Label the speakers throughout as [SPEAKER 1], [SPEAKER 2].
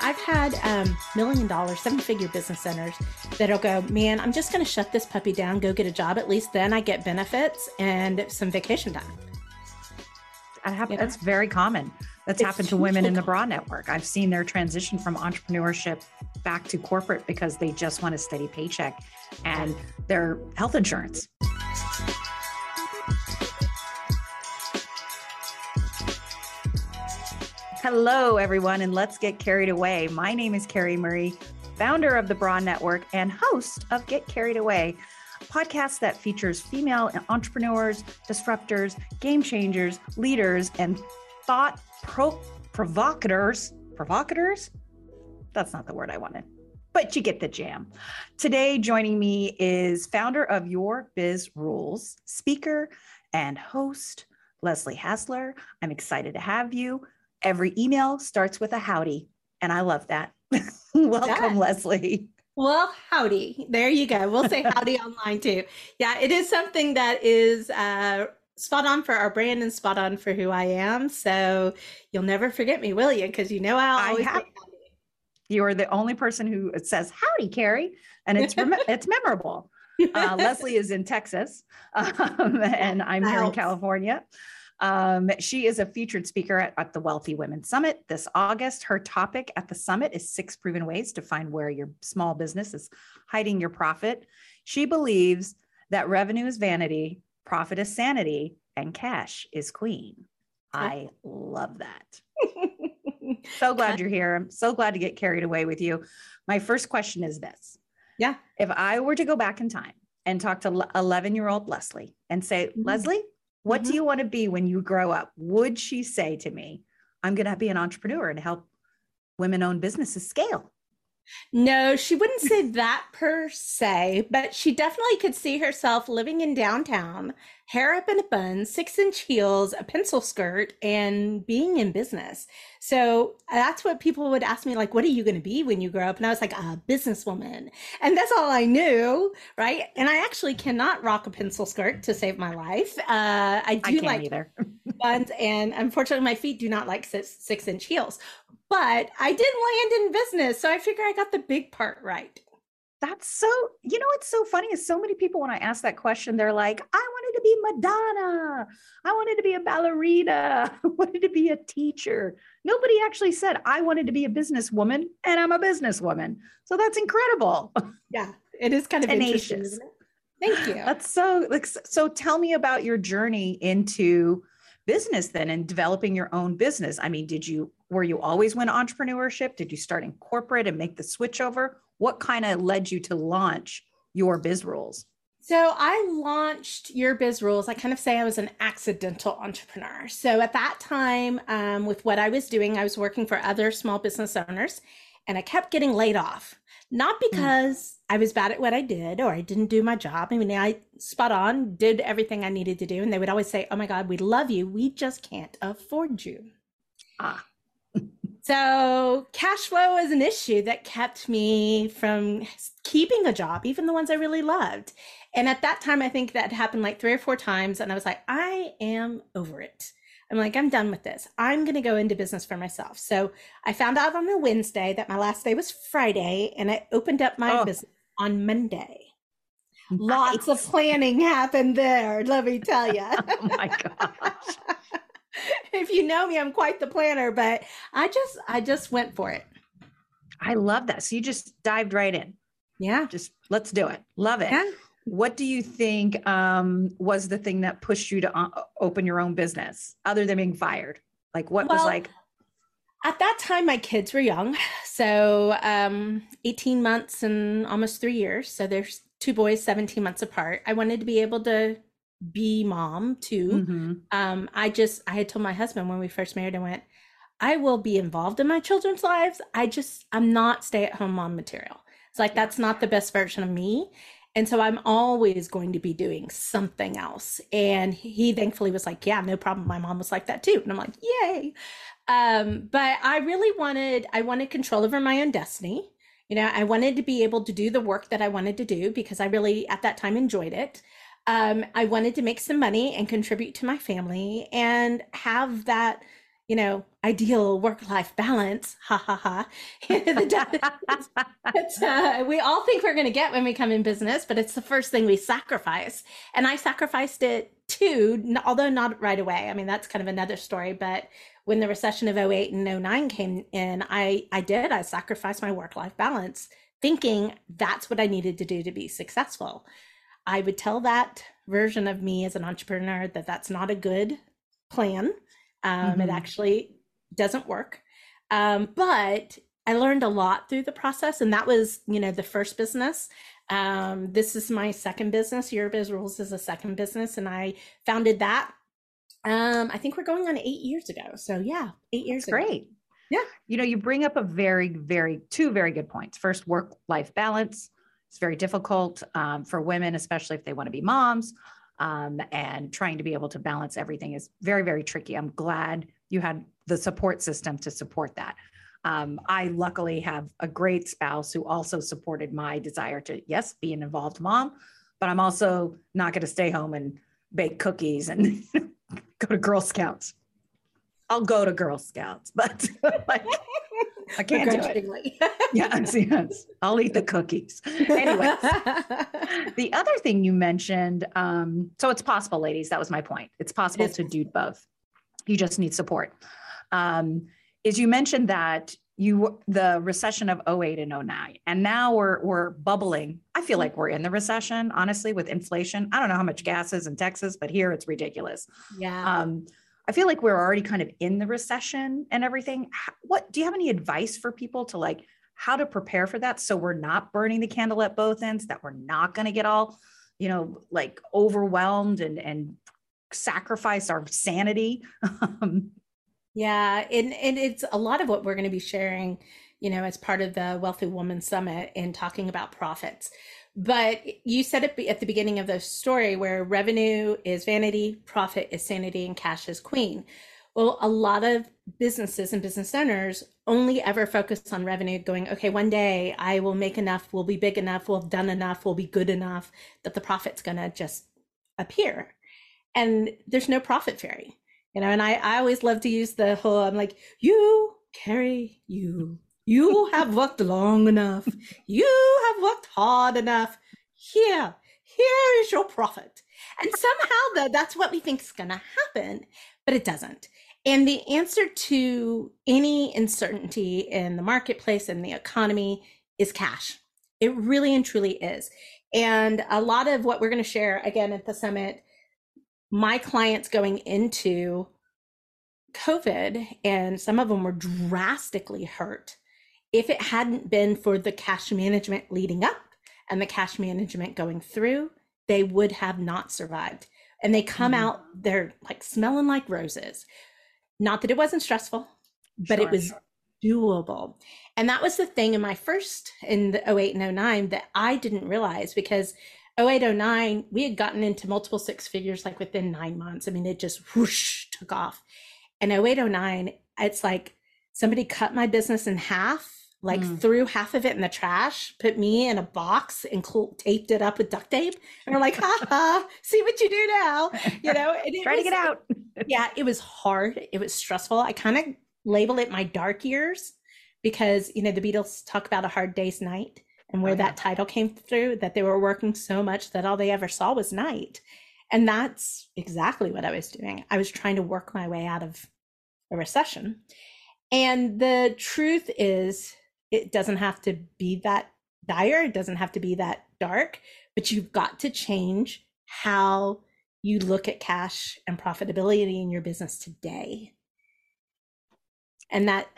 [SPEAKER 1] I've had um, million dollar, seven figure business owners that'll go, man, I'm just going to shut this puppy down, go get a job. At least then I get benefits and some vacation time.
[SPEAKER 2] Have, That's very common. That's it's happened to women in the Bra Network. I've seen their transition from entrepreneurship back to corporate because they just want a steady paycheck and their health insurance. Hello, everyone, and let's get carried away. My name is Carrie Murray, founder of the Bra Network and host of Get Carried Away, a podcast that features female entrepreneurs, disruptors, game changers, leaders, and thought pro- provocateurs. Provocateurs? That's not the word I wanted, but you get the jam. Today, joining me is founder of Your Biz Rules, speaker and host, Leslie Hassler. I'm excited to have you. Every email starts with a howdy, and I love that. Welcome, Leslie.
[SPEAKER 1] Well, howdy. There you go. We'll say howdy online too. Yeah, it is something that is uh, spot on for our brand and spot on for who I am. So you'll never forget me, will you? Because you know I'll always I have,
[SPEAKER 2] You are the only person who says howdy, Carrie, and it's rem- it's memorable. Uh, Leslie is in Texas, um, and I'm here in California. Um, she is a featured speaker at, at, the Wealthy Women Summit this August. Her topic at the summit is six proven ways to find where your small business is hiding your profit. She believes that revenue is vanity, profit is sanity, and cash is queen. I love that. so glad you're here. I'm so glad to get carried away with you. My first question is this.
[SPEAKER 1] Yeah.
[SPEAKER 2] If I were to go back in time and talk to 11 year old Leslie and say, mm-hmm. Leslie, what mm-hmm. do you want to be when you grow up? Would she say to me, I'm going to be an entrepreneur and help women owned businesses scale?
[SPEAKER 1] No, she wouldn't say that per se, but she definitely could see herself living in downtown, hair up in a bun, six inch heels, a pencil skirt, and being in business. So that's what people would ask me, like, what are you going to be when you grow up? And I was like, a businesswoman. And that's all I knew, right? And I actually cannot rock a pencil skirt to save my life. Uh, I do I like either. buns, and unfortunately, my feet do not like six, six inch heels but I did land in business. So I figure I got the big part right.
[SPEAKER 2] That's so, you know, what's so funny is so many people, when I ask that question, they're like, I wanted to be Madonna. I wanted to be a ballerina. I wanted to be a teacher. Nobody actually said, I wanted to be a businesswoman and I'm a businesswoman. So that's incredible.
[SPEAKER 1] Yeah, it is kind of
[SPEAKER 2] tenacious.
[SPEAKER 1] Thank you.
[SPEAKER 2] That's so, like, so tell me about your journey into business then and developing your own business. I mean, did you were you always win entrepreneurship? Did you start in corporate and make the switch over? What kind of led you to launch your biz rules?
[SPEAKER 1] So I launched Your Biz Rules. I kind of say I was an accidental entrepreneur. So at that time, um, with what I was doing, I was working for other small business owners and I kept getting laid off. Not hmm. because mm. I was bad at what I did or I didn't do my job. I mean, I spot on, did everything I needed to do. And they would always say, Oh my God, we love you. We just can't afford you.
[SPEAKER 2] Ah.
[SPEAKER 1] So cash flow was an issue that kept me from keeping a job, even the ones I really loved. And at that time, I think that happened like three or four times. And I was like, I am over it. I'm like, I'm done with this. I'm going to go into business for myself. So I found out on a Wednesday that my last day was Friday and I opened up my oh. business on Monday. Nice. Lots of planning happened there, let me tell you.
[SPEAKER 2] oh my gosh.
[SPEAKER 1] if you know me, I'm quite the planner, but I just I just went for it.
[SPEAKER 2] I love that. So you just dived right in.
[SPEAKER 1] Yeah.
[SPEAKER 2] Just let's do it. Love it. Yeah. What do you think um, was the thing that pushed you to uh, open your own business other than being fired? Like what well, was like?
[SPEAKER 1] At that time, my kids were young. So um, 18 months and almost three years. So there's two boys, 17 months apart. I wanted to be able to be mom too. Mm-hmm. Um, I just I had told my husband when we first married, I went, I will be involved in my children's lives. I just I'm not stay at home mom material. It's like that's not the best version of me. And so I'm always going to be doing something else. And he thankfully was like, Yeah, no problem. My mom was like that too. And I'm like, Yay. Um, but I really wanted I wanted control over my own destiny. You know, I wanted to be able to do the work that I wanted to do because I really at that time enjoyed it um, I wanted to make some money and contribute to my family and have that, you know, ideal work-life balance. Ha ha ha. it's, uh, we all think we're going to get when we come in business, but it's the first thing we sacrifice. And I sacrificed it too, although not right away. I mean, that's kind of another story. But when the recession of 08 and 09 came in, I, I did. I sacrificed my work-life balance, thinking that's what I needed to do to be successful. I would tell that version of me as an entrepreneur that that's not a good plan. Um, mm-hmm. It actually doesn't work. Um, but I learned a lot through the process, and that was, you know, the first business. Um, this is my second business. Your Biz Rules is a second business, and I founded that. Um, I think we're going on eight years ago. So yeah, eight years.
[SPEAKER 2] That's great. Yeah. You know, you bring up a very, very two very good points. First, work life balance. It's very difficult um, for women, especially if they want to be moms. Um, and trying to be able to balance everything is very, very tricky. I'm glad you had the support system to support that. Um, I luckily have a great spouse who also supported my desire to, yes, be an involved mom, but I'm also not going to stay home and bake cookies and go to Girl Scouts. I'll go to Girl Scouts, but like, I can't do it. yes, yes. I'll eat the cookies. Anyways, the other thing you mentioned, um, so it's possible, ladies. That was my point. It's possible it to do both. You just need support. Um, is you mentioned that you the recession of 08 and 09 and now we're we're bubbling i feel like we're in the recession honestly with inflation i don't know how much gas is in texas but here it's ridiculous
[SPEAKER 1] yeah
[SPEAKER 2] um, i feel like we're already kind of in the recession and everything what do you have any advice for people to like how to prepare for that so we're not burning the candle at both ends that we're not going to get all you know like overwhelmed and and sacrifice our sanity
[SPEAKER 1] yeah, and and it's a lot of what we're going to be sharing, you know, as part of the Wealthy Woman Summit and talking about profits. But you said it at the beginning of the story where revenue is vanity, profit is sanity, and cash is queen. Well, a lot of businesses and business owners only ever focus on revenue, going, okay, one day I will make enough, we'll be big enough, we'll have done enough, we'll be good enough that the profit's going to just appear. And there's no profit fairy you know and i i always love to use the whole i'm like you carry you you have worked long enough. You have worked hard enough. Here here is your profit. And somehow though that's what we think is going to happen but it doesn't. And the answer to any uncertainty in the marketplace and the economy is cash. It really and truly is. And a lot of what we're going to share again at the summit my clients going into COVID, and some of them were drastically hurt. If it hadn't been for the cash management leading up and the cash management going through, they would have not survived. And they come mm-hmm. out, they're like smelling like roses. Not that it wasn't stressful, but sure, it was sure. doable. And that was the thing in my first, in the 08 and 09, that I didn't realize because 0809 we had gotten into multiple six figures like within nine months i mean it just whoosh took off and 0809 it's like somebody cut my business in half like mm. threw half of it in the trash put me in a box and cl- taped it up with duct tape. And we're like ha ha see what you do now you know?
[SPEAKER 2] Try was, to get out.
[SPEAKER 1] Yeah it was hard. It was stressful. I kind of label it my dark years because you know the beatles talk about a hard day's night and where oh, yeah. that title came through that they were working so much that all they ever saw was night. And that's exactly what i was doing. I was trying to work my way out of a recession. And the truth is it doesn't have to be that dire it doesn't have to be that dark but you've got to change how you look at cash and profitability in your business today and that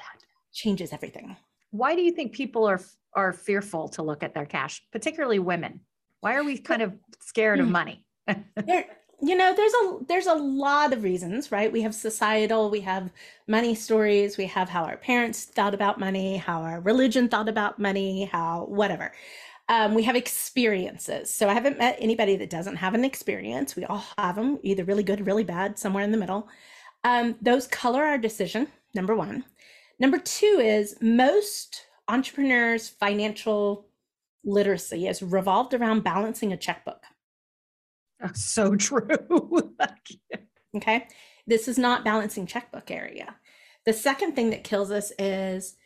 [SPEAKER 1] changes everything
[SPEAKER 2] why do you think people are are fearful to look at their cash, particularly women? Why are we kind of scared of hmm. money?
[SPEAKER 1] there, you know, there's a there's a lot of reasons, right? We have societal, we have money stories, we have how our parents thought about money, how our religion thought about money, how whatever. Um, we have experiences. So I haven't met anybody that doesn't have an experience. We all have them, either really good, really bad, somewhere in the middle. Um, those color our decision. Number one. Number two is most entrepreneurs' financial literacy is revolved around balancing a checkbook.
[SPEAKER 2] so true.
[SPEAKER 1] okay. This is not balancing checkbook area. The second thing that kills us is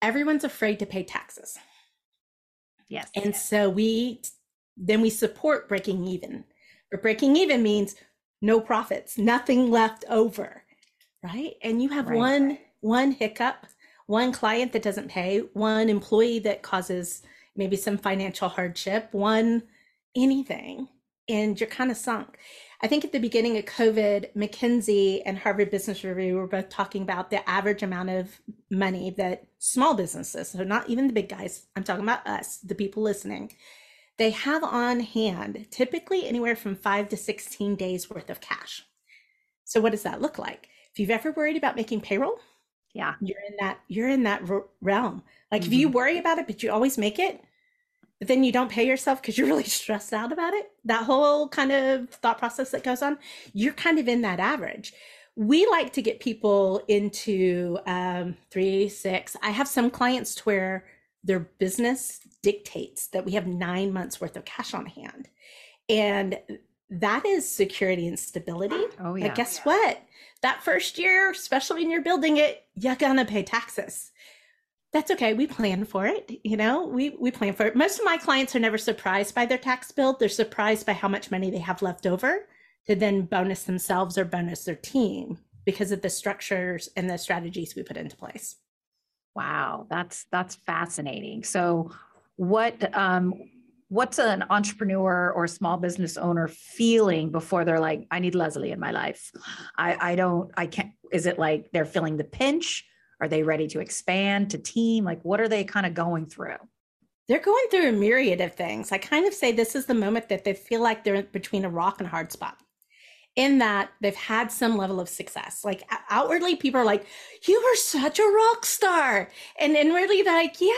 [SPEAKER 1] everyone's afraid to pay taxes.
[SPEAKER 2] Yes.
[SPEAKER 1] And so we then we support breaking even. But breaking even means no profits, nothing left over. Right? And you have
[SPEAKER 2] Right.
[SPEAKER 1] one one hiccup, one client that doesn't pay, one employee that causes maybe some financial hardship, one anything, and you're kind of sunk. I think at the beginning of COVID, McKinsey and Harvard Business Review were both talking about the average amount of money that small businesses, so not even the big guys, I'm talking about us, the people listening, they have on hand typically anywhere from five to 16 days worth of cash. So, what does that look like? If you've ever worried about making payroll,
[SPEAKER 2] Yeah.
[SPEAKER 1] you're in that you're in that realm like if you mm-hmm. worry about it but you always make it but then you don't pay yourself because you're really stressed out about it that whole kind of thought process that goes on you're kind of in that average we like to get people into um, three six i have some clients to where their business dictates that we have nine months worth of cash on hand and that is security and stability
[SPEAKER 2] Oh yeah.
[SPEAKER 1] but guess what? That first year, especially when you're building it, you're gonna pay taxes. That's okay. We plan for it. You know, we we plan for it. Most of my clients are never surprised by their tax bill. They're surprised by how much money they have left over to then bonus themselves or bonus their team because of the structures and the strategies we put into place.
[SPEAKER 2] Wow, that's that's fascinating. So, what um, what's an entrepreneur or small business owner feeling before they're like, I need Leslie in my life? I I don't I can't. Is it like they're feeling the pinch? Are they ready to expand to team? Like, what are they kind of going through?
[SPEAKER 1] They're going through a myriad of things. I kind of say this is the moment that they feel like they're between a rock and a hard spot. In that they've had some level of success. Like outwardly, people are like, You are such a rock star. And inwardly, they're like, Yeah,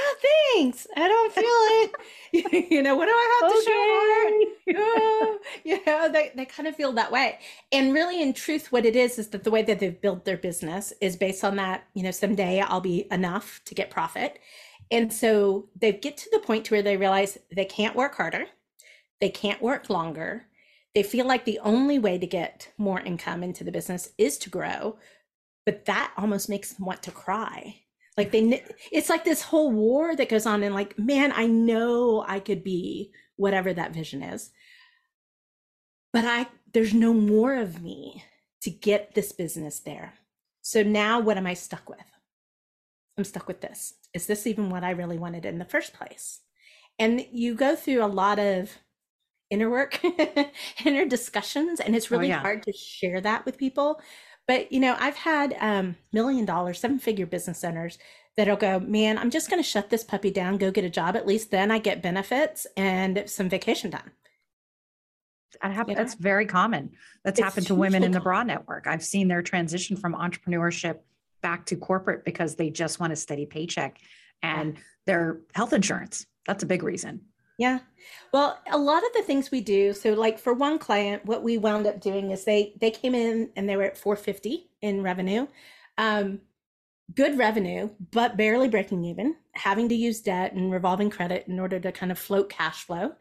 [SPEAKER 1] thanks. I don't feel it. you know, what do I have to show for it? Yeah, you know, they, they kind of feel that way. And really, in truth, what it is is that the way that they've built their business is based on that, you know, someday I'll be enough to get profit. And so they get to the point to where they realize they can't work harder, they can't work longer. They feel like the only way to get more income into the business is to grow, but that almost makes them want to cry. Like they, it's like this whole war that goes on, and like, man, I know I could be whatever that vision is, but I, there's no more of me to get this business there. So now what am I stuck with? I'm stuck with this. Is this even what I really wanted in the first place? And you go through a lot of inner work, inner discussions, and it's
[SPEAKER 2] Oh,
[SPEAKER 1] really
[SPEAKER 2] yeah.
[SPEAKER 1] hard to share that with people. But you know, I've had um, million dollar, seven figure business owners that'll go, man, I'm just going to shut this puppy down, go get a job. At least then I get benefits and some vacation time.
[SPEAKER 2] That hap-
[SPEAKER 1] Yeah.
[SPEAKER 2] That's very common. That's
[SPEAKER 1] It's
[SPEAKER 2] happened to women in the. Bra Network. I've seen their transition from entrepreneurship back to corporate because they just want a steady paycheck and their health insurance. That's a big reason.
[SPEAKER 1] Yeah. Well, a lot of the things we do, so like for one client, what we wound up doing is they they came in and they were at 450 in revenue. Um good revenue, but barely breaking even, having to use debt and revolving credit in order to kind of float cash flow.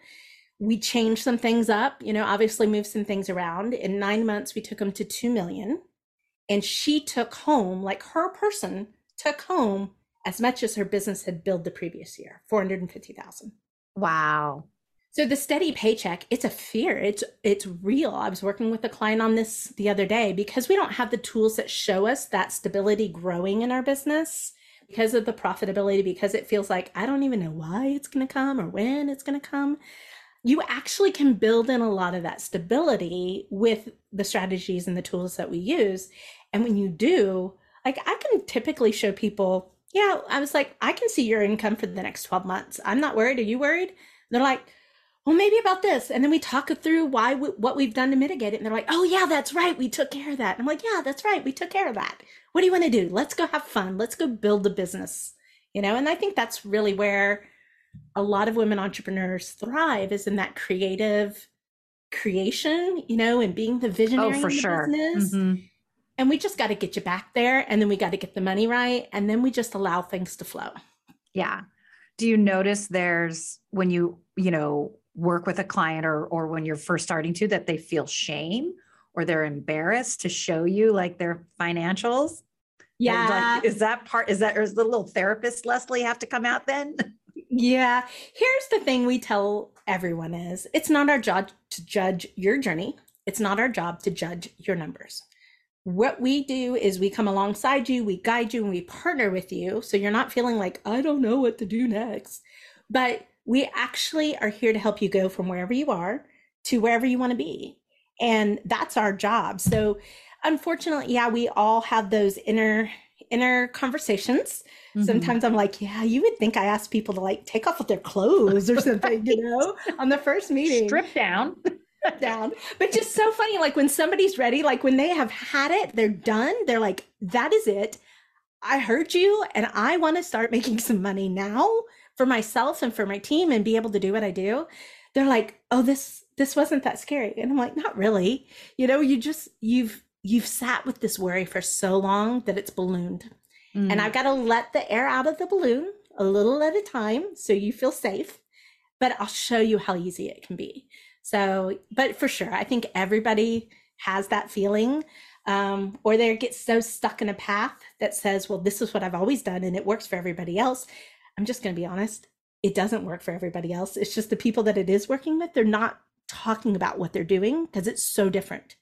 [SPEAKER 1] We changed some things up, you know, obviously moved some things around. In 9 months we took them to 2 million and she took home like her person took home as much as her business had billed the previous year, 450,000.
[SPEAKER 2] Wow.
[SPEAKER 1] So the steady paycheck, it's a fear. It's it's real. I was working with a client on this the other day because we don't have the tools that show us that stability growing in our business because of the profitability because it feels like I don't even know why it's going to come or when it's going to come. You actually can build in a lot of that stability with the strategies and the tools that we use. And when you do, like I can typically show people, yeah, I was like, I can see your income for the next 12 months. I'm not worried. Are you worried? they're like, well, maybe about this. And then we talk through why, we, what we've done to mitigate it. And they're like, oh, yeah, that's right. We took care of that. And I'm like, yeah, that's right. We took care of that. What do you want to do? Let's go have fun. Let's go build a business, you know? And I think that's really where a lot of women entrepreneurs thrive is in that creative creation, you know, and being the visionary
[SPEAKER 2] Oh, for
[SPEAKER 1] in the
[SPEAKER 2] sure.
[SPEAKER 1] business.
[SPEAKER 2] Mhm.
[SPEAKER 1] And we just got to get you back there. And then we got to get the money right. And then we just allow things to flow.
[SPEAKER 2] Yeah. Do you notice there's when you, you know, work with a client or or when you're first starting to that they feel shame or they're embarrassed to show you like their financials?
[SPEAKER 1] Yeah.
[SPEAKER 2] Like, is that part, is that, or is the little therapist Leslie have to come out then?
[SPEAKER 1] Yeah. Here's the thing we tell everyone is it's not our job to judge your journey. It's not our job to judge your numbers. What we do is we come alongside you, we guide you, and we partner with you. So you're not feeling like, I don't know what to do next. But we actually are here to help you go from wherever you are to wherever you want to be. And that's our job. So unfortunately, yeah, we all have those inner inner conversations. Mm-hmm. Sometimes I'm like, yeah, you would think I asked people to like take off their clothes or something, you know, on the first meeting.
[SPEAKER 2] Strip down.
[SPEAKER 1] down. But just so funny, like when somebody's ready, like when they have had it, they're done, they're like, that is it. I heard you and I want to start making some money now for myself and for my team and be able to do what I do. They're like, oh, this this wasn't that scary. And I'm like, not really. You know, you just you've you've sat with this worry for so long that it's ballooned. Mm. And I've got to let the air out of the balloon a little at a time so you feel safe. But I'll show you how easy it can be. So, but for sure, I think everybody has that feeling. Um, or they get so stuck in a path that says, well, this is what I've always done and it works for everybody else. I'm just going to be honest, it doesn't work for everybody else. It's just the people that it is working with, they're not talking about what they're doing because it's so different.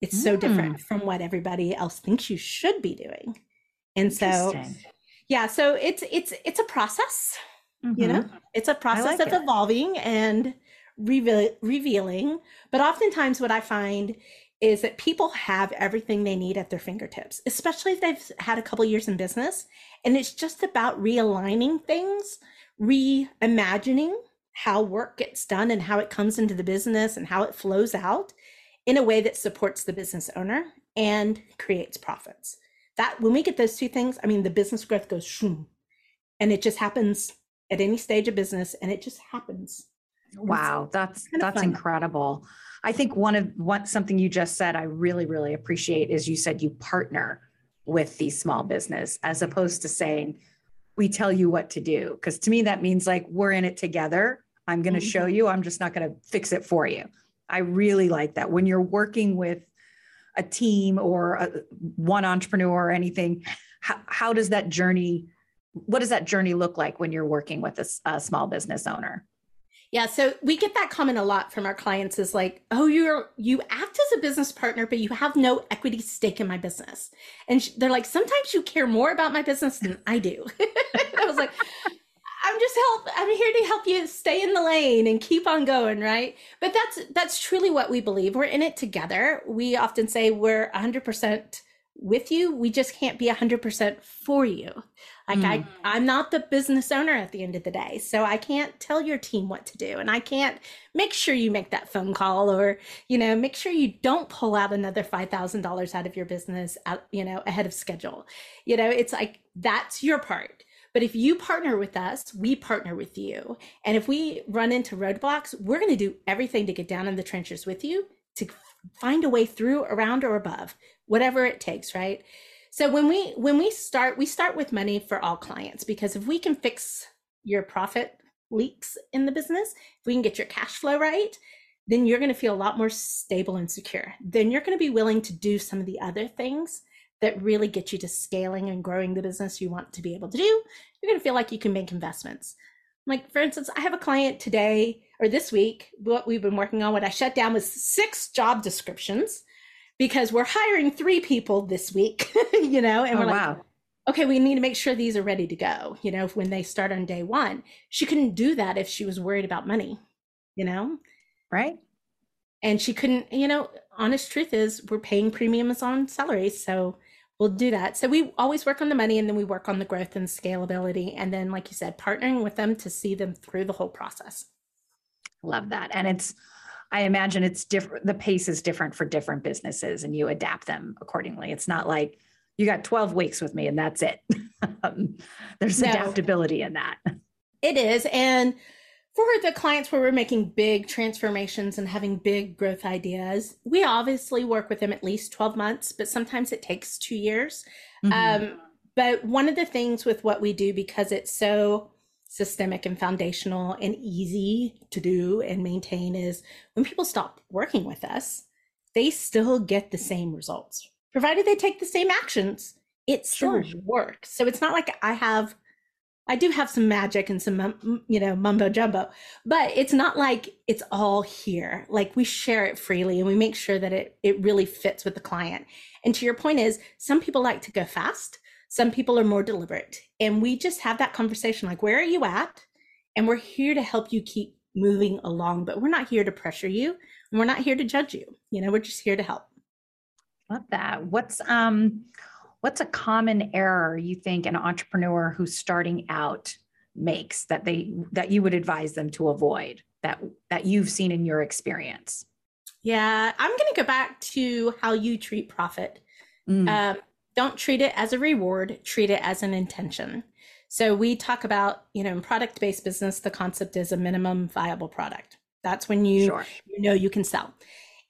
[SPEAKER 1] It's mm. so different from what everybody else thinks you should be doing. And so yeah, so it's it's it's a process. Mm-hmm. You know, mm-hmm. it's a process like of it. evolving and reveal, revealing. But oftentimes, what I find is that people have everything they need at their fingertips, especially if they've had a couple years in business. And it's just about realigning things, reimagining how work gets done and how it comes into the business and how it flows out in a way that supports the business owner and creates profits. That when we get those two things, I mean, the business growth goes shoom, and it just happens at any stage of business, and it just happens.
[SPEAKER 2] Wow, that's that's incredible. I think one of what something you just said I really really appreciate is you said you partner with the small business as opposed to saying we tell you what to do because to me that means like we're in it together. I'm going to mm-hmm. show you. I'm just not going to fix it for you. I really like that when you're working with a team or a, one entrepreneur or anything. How, how does that journey? What does that journey look like when you're working with a, a small business owner?
[SPEAKER 1] Yeah, so we get that comment a lot from our clients is like, "Oh, you're you act as a business partner, but you have no equity stake in my business." And they're like, "Sometimes you care more about my business than I do." I was like, "I'm just help I'm here to help you stay in the lane and keep on going, right?" But that's that's truly what we believe. We're in it together. We often say we're 100% with you. We just can't be 100% for you. Like mm. I I'm not the business owner at the end of the day. So I can't tell your team what to do and I can't make sure you make that phone call or you know, make sure you don't pull out another $5,000 out of your business out, you know, ahead of schedule. You know, it's like that's your part. But if you partner with us, we partner with you. And if we run into roadblocks, we're going to do everything to get down in the trenches with you to find a way through, around, or above, whatever it takes, right? So when we when we start, we start with money for all clients because if we can fix your profit leaks in the business, if we can get your cash flow right, then you're going to feel a lot more stable and secure. Then you're going to be willing to do some of the other things that really get you to scaling and growing the business you want to be able to do. You're going to feel like you can make investments. Like, for instance, I have a client today or this week, what we've been working on, what I shut down was six job descriptions because we're hiring three people this week, you know, and oh, we're like, wow. okay, we need to make sure these are ready to go, you know, when they start on day one. She couldn't do that if she was worried about money, you know?
[SPEAKER 2] Right.
[SPEAKER 1] And she couldn't, you know, honest truth is we're paying premiums on salaries. So we'll do that. So we always work on the money and then we work on the growth and scalability. And then, like you said, partnering with them to see them through the whole process.
[SPEAKER 2] Love that. And it's, I imagine it's different. The pace is different for different businesses and you adapt them accordingly. It's not like you got 12 weeks with me and that's it. um, there's no, adaptability in that.
[SPEAKER 1] It is. And for the clients where we're making big transformations and having big growth ideas, we obviously work with them at least 12 months, but sometimes it takes two years. Mm-hmm. Um, but one of the things with what we do, because it's so systemic and foundational and easy to do and maintain is when people stop working with us, they still get the same results, provided they take the same actions. It still sure. works. So it's not like I have I do have some magic and some, you know, mumbo jumbo, but it's not like it's all here. Like we share it freely and we make sure that it, it really fits with the client. And to your point is some people like to go fast. Some people are more deliberate and we just have that conversation. Like, where are you at? And we're here to help you keep moving along, but we're not here to pressure you. And we're not here to judge you. You know, we're just here to help.
[SPEAKER 2] Love that. What's, um, what's a common error you think an entrepreneur who's starting out makes that they that you would advise them to avoid that that you've seen in your experience?
[SPEAKER 1] Yeah i'm going to go back to how you treat profit. Mm. um, don't treat it as a reward treat it as an intention. So we talk about you know in product based business the concept is a minimum viable product. That's when you sure. you know you can sell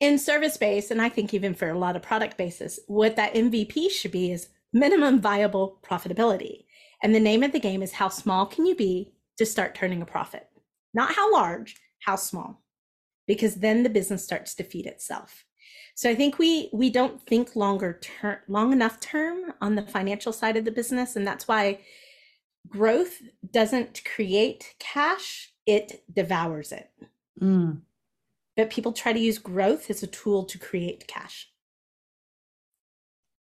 [SPEAKER 1] in service based, and I think even for a lot of product bases, what that MVP should be is minimum viable profitability. And the name of the game is how small can you be to start turning a profit? Not how large, how small. Because then the business starts to feed itself. So I think we we don't think longer term long enough term on the financial side of the business and that's why growth doesn't create cash, it devours it. Mm but people try to use growth as a tool to create cash.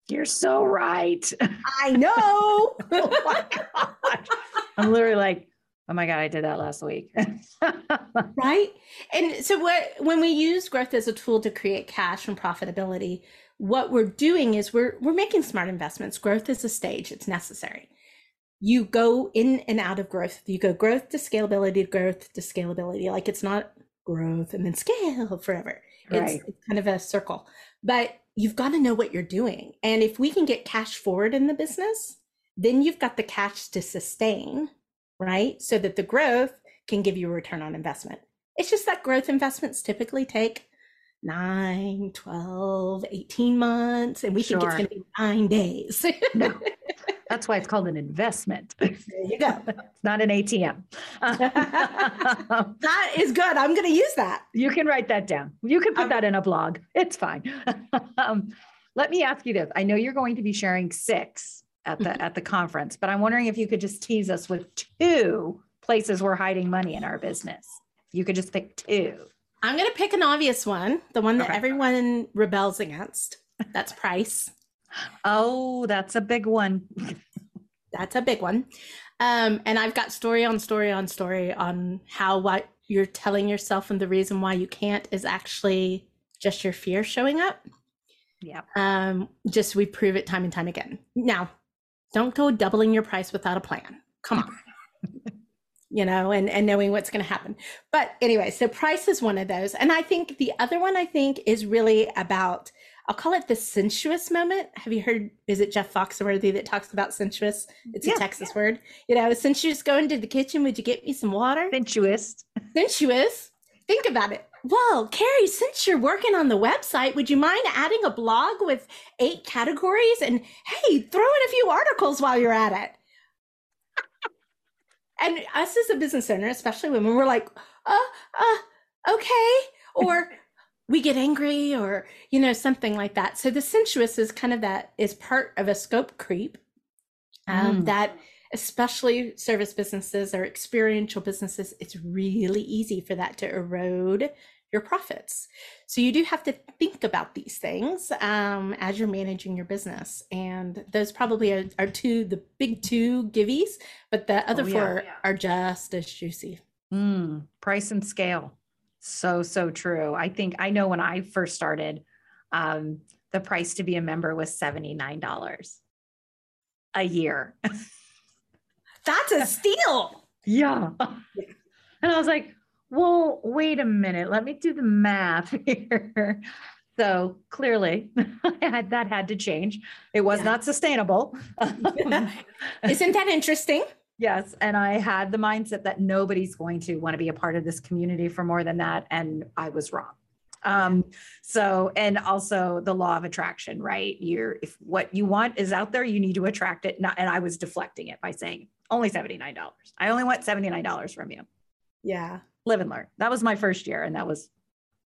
[SPEAKER 2] You're so right.
[SPEAKER 1] I know. oh my.
[SPEAKER 2] I'm literally like, oh my God, I did that last week.
[SPEAKER 1] right. And so what when we use growth as a tool to create cash and profitability, what we're doing is we're we're making smart investments. Growth is a stage, it's necessary. You go in and out of growth. You go growth to scalability, growth to scalability. Like it's not growth and then scale forever. Right. It's, it's kind of a circle. But you've got to know what you're doing. And if we can get cash forward in the business, then you've got the cash to sustain, right? So that the growth can give you a return on investment. It's just that growth investments typically take 9, 12, 18 months, and we sure. think it's going to be nine days.
[SPEAKER 2] no. That's why it's called an investment.
[SPEAKER 1] There you go.
[SPEAKER 2] it's not an ATM.
[SPEAKER 1] that is good. I'm going to use that.
[SPEAKER 2] You can write that down. You can put um, that in a blog. It's fine. um, let me ask you this. I know you're going to be sharing six at the at the conference, but I'm wondering if you could just tease us with two places we're hiding money in our business. You could just pick two.
[SPEAKER 1] I'm going to pick an obvious one, the one that okay. everyone rebels against. That's price.
[SPEAKER 2] Oh, that's a big one.
[SPEAKER 1] that's a big one. Um, and I've got story on story on story on how what you're telling yourself and the reason why you can't is actually just your fear showing up.
[SPEAKER 2] Yeah.
[SPEAKER 1] Um, just we prove it time and time again. Now, don't go doubling your price without a plan. Come on. you know, and and knowing what's going to happen. But anyway, so price is one of those. And I think the other one I think is really about I'll call it the sensuous moment. Have you heard? Is it Jeff Foxworthy that talks about sensuous? It's yeah, a Texas yeah. word. You know, sensuous. Go into the kitchen. Would you get me some water?
[SPEAKER 2] Sensuous.
[SPEAKER 1] Sensuous. Think about it. Well, Carrie, since you're working on the website, would you mind adding a blog with eight categories? And hey, throw in a few articles while you're at it. And us as a business owner, especially women, we're like, uh, uh, okay. Or we get angry or you know something like that so the sensuous is kind of that is part of a scope creep um, mm. that especially service businesses or experiential businesses it's really easy for that to erode your profits so you do have to think about these things um, as you're managing your business and those probably are, are two the big two giveys but the other oh, yeah, four yeah. are just as juicy
[SPEAKER 2] mm, price and scale so, so true. I think I know when I first started, um, the price to be a member was $79 a year.
[SPEAKER 1] That's a steal.
[SPEAKER 2] yeah. And I was like, well, wait a minute. Let me do the math here. So clearly that had to change. It was yeah. not sustainable.
[SPEAKER 1] Isn't that interesting?
[SPEAKER 2] Yes. And I had the mindset that nobody's going to want to be a part of this community for more than that. And I was wrong. Um, so, and also the law of attraction, right? You're, if what you want is out there, you need to attract it. Not, and I was deflecting it by saying only $79. I only want $79 from you.
[SPEAKER 1] Yeah.
[SPEAKER 2] Live and learn. That was my first year. And that was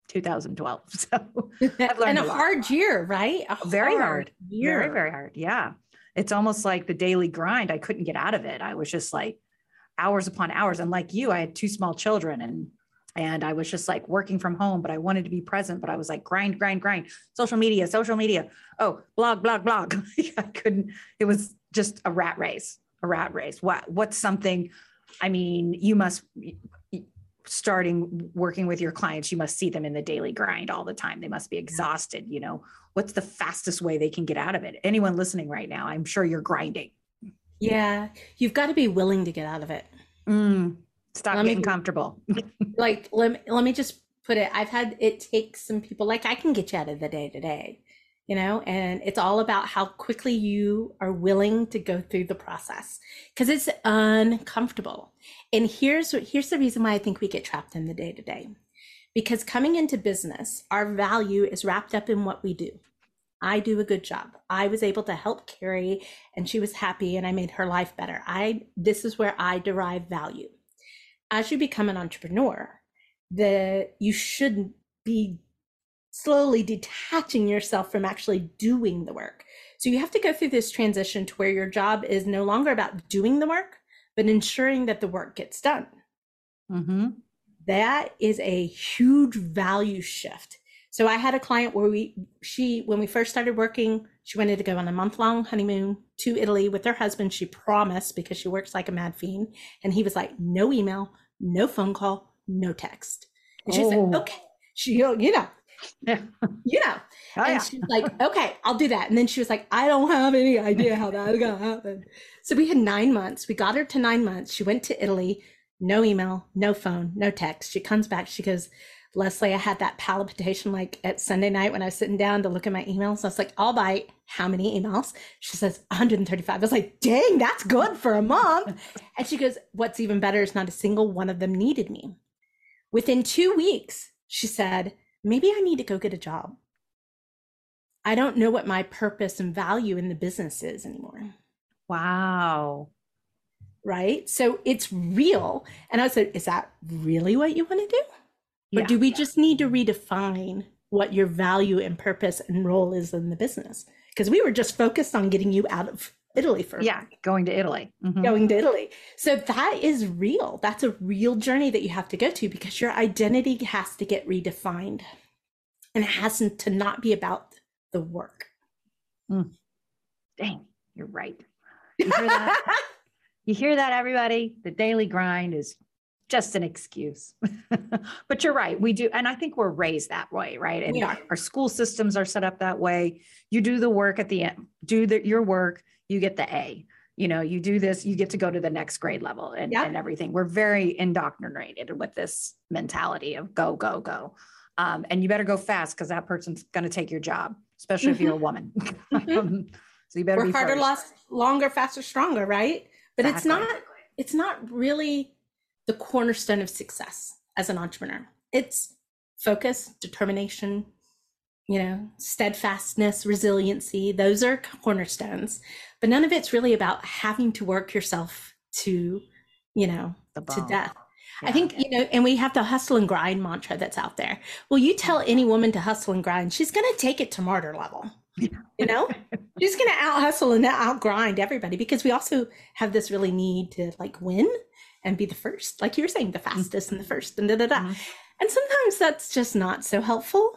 [SPEAKER 2] 2012. So
[SPEAKER 1] and a, a hard year, right?
[SPEAKER 2] A very hard, hard. Year. Very, very hard. Yeah it's almost like the daily grind. I couldn't get out of it. I was just like hours upon hours. And like you, I had two small children and and I was just like working from home, but I wanted to be present. But I was like grind, grind, grind. Social media, social media. Oh, blog, blog, blog. I couldn't. It was just a rat race, a rat race. What what's something? I mean, you must starting working with your clients, you must see them in the daily grind all the time. They must be exhausted. You know, what's the fastest way they can get out of it? Anyone listening right now, I'm sure you're grinding.
[SPEAKER 1] Yeah, you've got to be willing to get out of it.
[SPEAKER 2] Mm, stop let getting me, comfortable.
[SPEAKER 1] like let me, let me just put it. I've had it take some people. Like I can get you out of the day to day, you know, and it's all about how quickly you are willing to go through the process because it's uncomfortable. And here's here's the reason why I think we get trapped in the day to day. Because coming into business, our value is wrapped up in what we do. I do a good job. I was able to help Carrie and she was happy and I made her life better. I this is where I derive value. As you become an entrepreneur, the you shouldn't be slowly detaching yourself from actually doing the work. So you have to go through this transition to where your job is no longer about doing the work, but ensuring that the work gets done. Mm-hmm. That is a huge value shift. So I had a client where we, she, when we first started working, she wanted to go on a month long honeymoon to Italy with her husband. She promised because she works like a mad fiend. And he was like, no email, no phone call, no text. And she oh. said, okay. She, you know, yeah. you know. Oh, and yeah. she's like, okay, I'll do that. And then she was like, I don't have any idea how that's gonna happen. So we had nine months. We got her to nine months. She went to Italy, no email, no phone, no text. She comes back, she goes, Leslie, I had that palpitation like at Sunday night when I was sitting down to look at my emails. I was like, I'll buy how many emails? She says 135. I was like, dang, that's good for a month. and she goes, What's even better is not a single one of them needed me. Within two weeks, she said, maybe I need to go get a job. I don't know what my purpose and value in the business is anymore.
[SPEAKER 2] Wow.
[SPEAKER 1] Right. So it's real. And I said, Is that really what you want to do? Or do we yeah. just need to redefine what your value and purpose and role is in the business? Because we were just focused on getting you out of Italy for
[SPEAKER 2] yeah, going to Italy,
[SPEAKER 1] mm-hmm. going to Italy. So that is real. That's a real journey that you have to go to because your identity has to get redefined, and it hasn't to not be about the work.
[SPEAKER 2] Mm. Dang, you're right. You hear that? you hear that, everybody? The daily grind is just an excuse. but you're right. We do. And I think we're raised that way, right? And our, our, school systems are set up that way. You do the work at the end, do the, your work, you get the A. You know, you do this, you get to go to the next grade level and, and everything. We're very indoctrinated with this mentality of go, go, go. Um, and you better go fast because that person's going to take your job, especially if you're a mm-hmm. woman.
[SPEAKER 1] Mm-hmm. so you better work harder, last, longer, faster, stronger, right? But exactly. it's not. It's not really the cornerstone of success as an entrepreneur. It's focus, determination, you know, steadfastness, resiliency. Those are cornerstones, but none of it's really about having to work yourself to, you know, to death. Yeah. I think, you know, and we have the hustle and grind mantra that's out there. Well, you tell any woman to hustle and grind, she's going to take it to martyr level. You know, she's going to out hustle and out grind everybody because we also have this really need to like win and be the first, like you were saying, the mm-hmm. fastest and the first and da da da. Mm-hmm. And sometimes that's just not so helpful.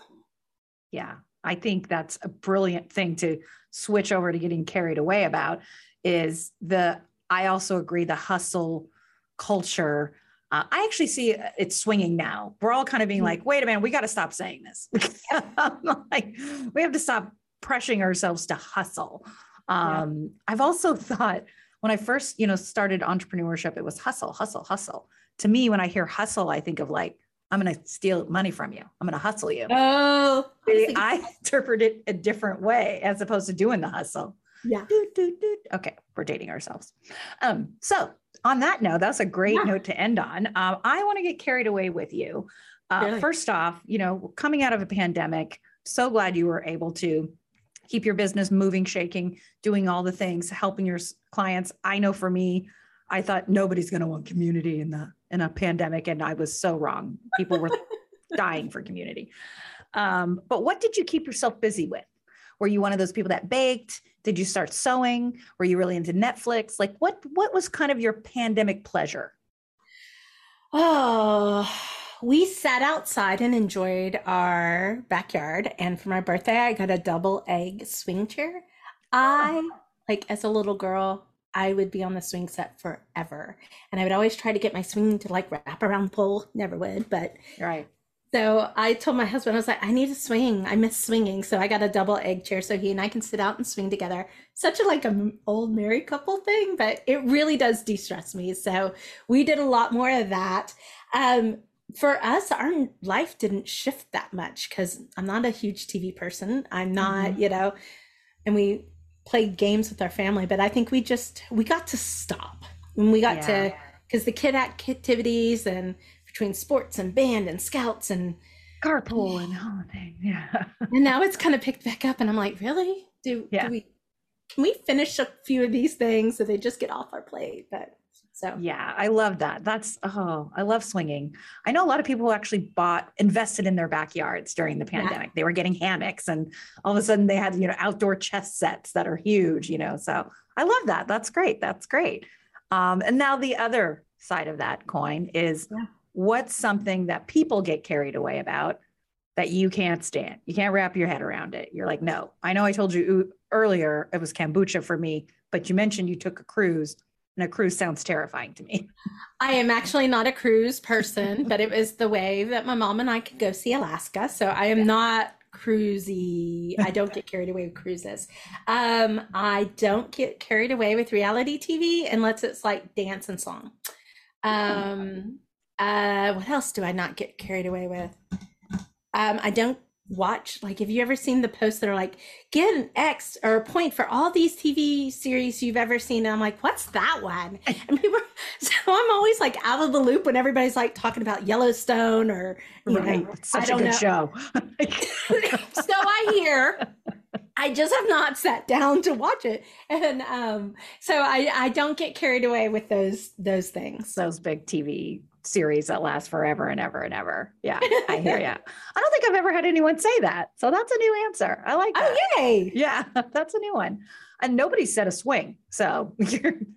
[SPEAKER 2] Yeah, I think that's a brilliant thing to switch over to getting carried away about is the I also agree the hustle culture. Uh, I actually see it swinging now. We're all kind of being mm-hmm. like, wait a minute, we got to stop saying this. like, we have to stop pressuring ourselves to hustle. Um, yeah. I've also thought when I first, you know, started entrepreneurship, it was hustle, hustle, hustle. To me, when I hear hustle, I think of like, I'm going to steal money from you. I'm going to hustle you.
[SPEAKER 1] Oh,
[SPEAKER 2] I, I interpret it a different way as opposed to doing the hustle.
[SPEAKER 1] Yeah.
[SPEAKER 2] Okay, we're dating ourselves. Um, so on that note, that's a great yeah. note to end on. Um, I want to get carried away with you. Uh, really? First off, you know, coming out of a pandemic, so glad you were able to keep your business moving, shaking, doing all the things, helping your clients. I know for me, I thought nobody's going to want community in the in a pandemic, and I was so wrong. People were dying for community. Um, but what did you keep yourself busy with? Were you one of those people that baked? Did you start sewing? Were you really into Netflix? Like what what was kind of your pandemic pleasure?
[SPEAKER 1] Oh, we sat outside and enjoyed our backyard. And for my birthday, I got a double egg swing chair. I, like, as a little girl, I would be on the swing set forever. And I would always try to get my swing to like wrap around the pole. Never would, but
[SPEAKER 2] right.
[SPEAKER 1] So I told my husband, I was like, I need a swing. I miss swinging. So I got a double egg chair so he and I can sit out and swing together. Such a like an old married couple thing, but it really does de-stress me. So we did a lot more of that. Um, for us, our life didn't shift that much because I'm not a huge TV person. I'm not, mm-hmm. you know, and we played games with our family, but I think we just we got to stop and we got yeah. to because the kid activities and between sports and band and scouts and
[SPEAKER 2] carpool and all holiday. Yeah.
[SPEAKER 1] and now it's kind of picked back up and I'm like, really? Do, yeah. do we can we finish a few of these things so they just get off our plate? But so
[SPEAKER 2] yeah, I love that. That's oh, I love swinging. I know a lot of people who actually bought invested in their backyards during the pandemic. Yeah. They were getting hammocks and all of a sudden they had, you know, outdoor chess sets that are huge, you know. So I love that. That's great. That's great. Um, and now the other side of that coin is yeah what's something that people get carried away about that you can't stand? You can't wrap your head around it. You're like, no, I know I told you earlier it was kombucha for me, but you mentioned you took a cruise and a cruise sounds terrifying to me.
[SPEAKER 1] I am actually not a cruise person, but it was the way that my mom and I could go see Alaska. So I am not cruisy. I don't get carried away with cruises. Um, I don't get carried away with reality TV unless it's like dance and song. Um, uh, what else do I not get carried away with? Um, I don't watch like have you ever seen the posts that are like get an X or a point for all these TV series you've ever seen? And I'm like, what's that one? And people so I'm always like out of the loop when everybody's like talking about Yellowstone or you right. know,
[SPEAKER 2] it's such a good know. show.
[SPEAKER 1] so I hear. I just have not sat down to watch it. And um, so I, I don't get carried away with those those things.
[SPEAKER 2] Those big TV series that lasts forever and ever and ever. Yeah, I hear you. I don't think I've ever had anyone say that. So that's a new answer. I like oh, that.
[SPEAKER 1] Oh, yay.
[SPEAKER 2] Yeah, that's a new one. And nobody said a swing. So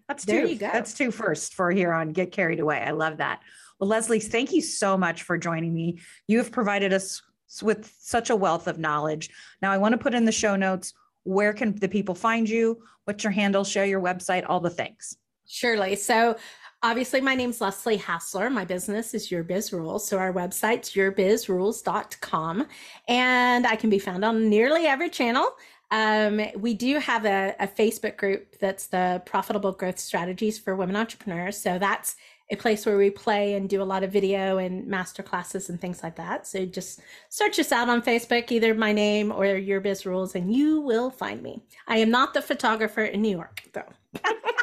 [SPEAKER 2] that's
[SPEAKER 1] there
[SPEAKER 2] two.
[SPEAKER 1] You go.
[SPEAKER 2] That's two first for here on Get Carried Away. I love that. Well, Leslie, thank you so much for joining me. You have provided us with such a wealth of knowledge. Now, I want to put in the show notes where can the people find you? What's your handle? Share your website, all the things.
[SPEAKER 1] Surely. So obviously my name's leslie hassler. My business is your biz rules. So our website's yourbizrules.com and i can be found on nearly every channel. Um, we do have a, a, facebook group that's the profitable growth strategies for women entrepreneurs. So that's a place where we play and do a lot of video and master classes and things like that. So just search us out on facebook either my name or your biz rules and you will find me. I am not the photographer in new york though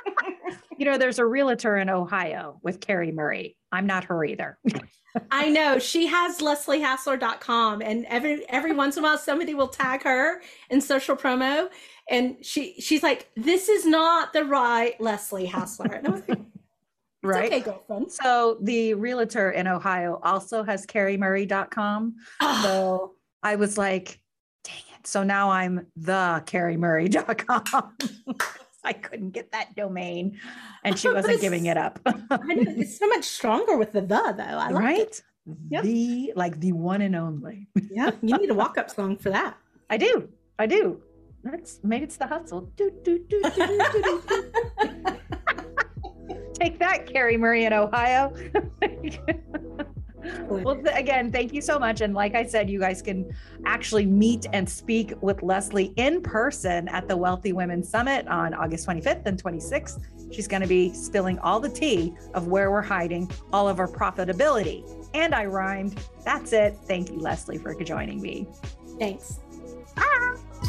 [SPEAKER 2] you know, there's a realtor in Ohio with Carrie Murray. I'm not her either.
[SPEAKER 1] I know she has lesliehassler.com and every every once in a while somebody will tag her in social promo and she she's like, This is not the right Leslie Hassler. And I was like,
[SPEAKER 2] right.
[SPEAKER 1] Okay, girlfriend.
[SPEAKER 2] So the realtor in Ohio also has carriemurray.com. Oh. So I was like, dang it. So now I'm the carriemurray.com. I couldn't get that domain, and she wasn't giving it up.
[SPEAKER 1] it's so much stronger with the the though. I like right? it.
[SPEAKER 2] Yep. The like the one and only.
[SPEAKER 1] yeah, you need a walk up song for that.
[SPEAKER 2] I do. I do. That's maybe it's the hustle. Do, do, do, Take that, Carrie Murray in Ohio well, th- again, thank you so much. And like I said, you guys can actually meet and speak with Leslie in person at the Wealthy Women Summit on August 25th and 26th. She's going to be spilling all the tea of where we're hiding all of our profitability. And I rhymed. That's it. Thank you, Leslie, for joining me.
[SPEAKER 1] Thanks.
[SPEAKER 2] Bye.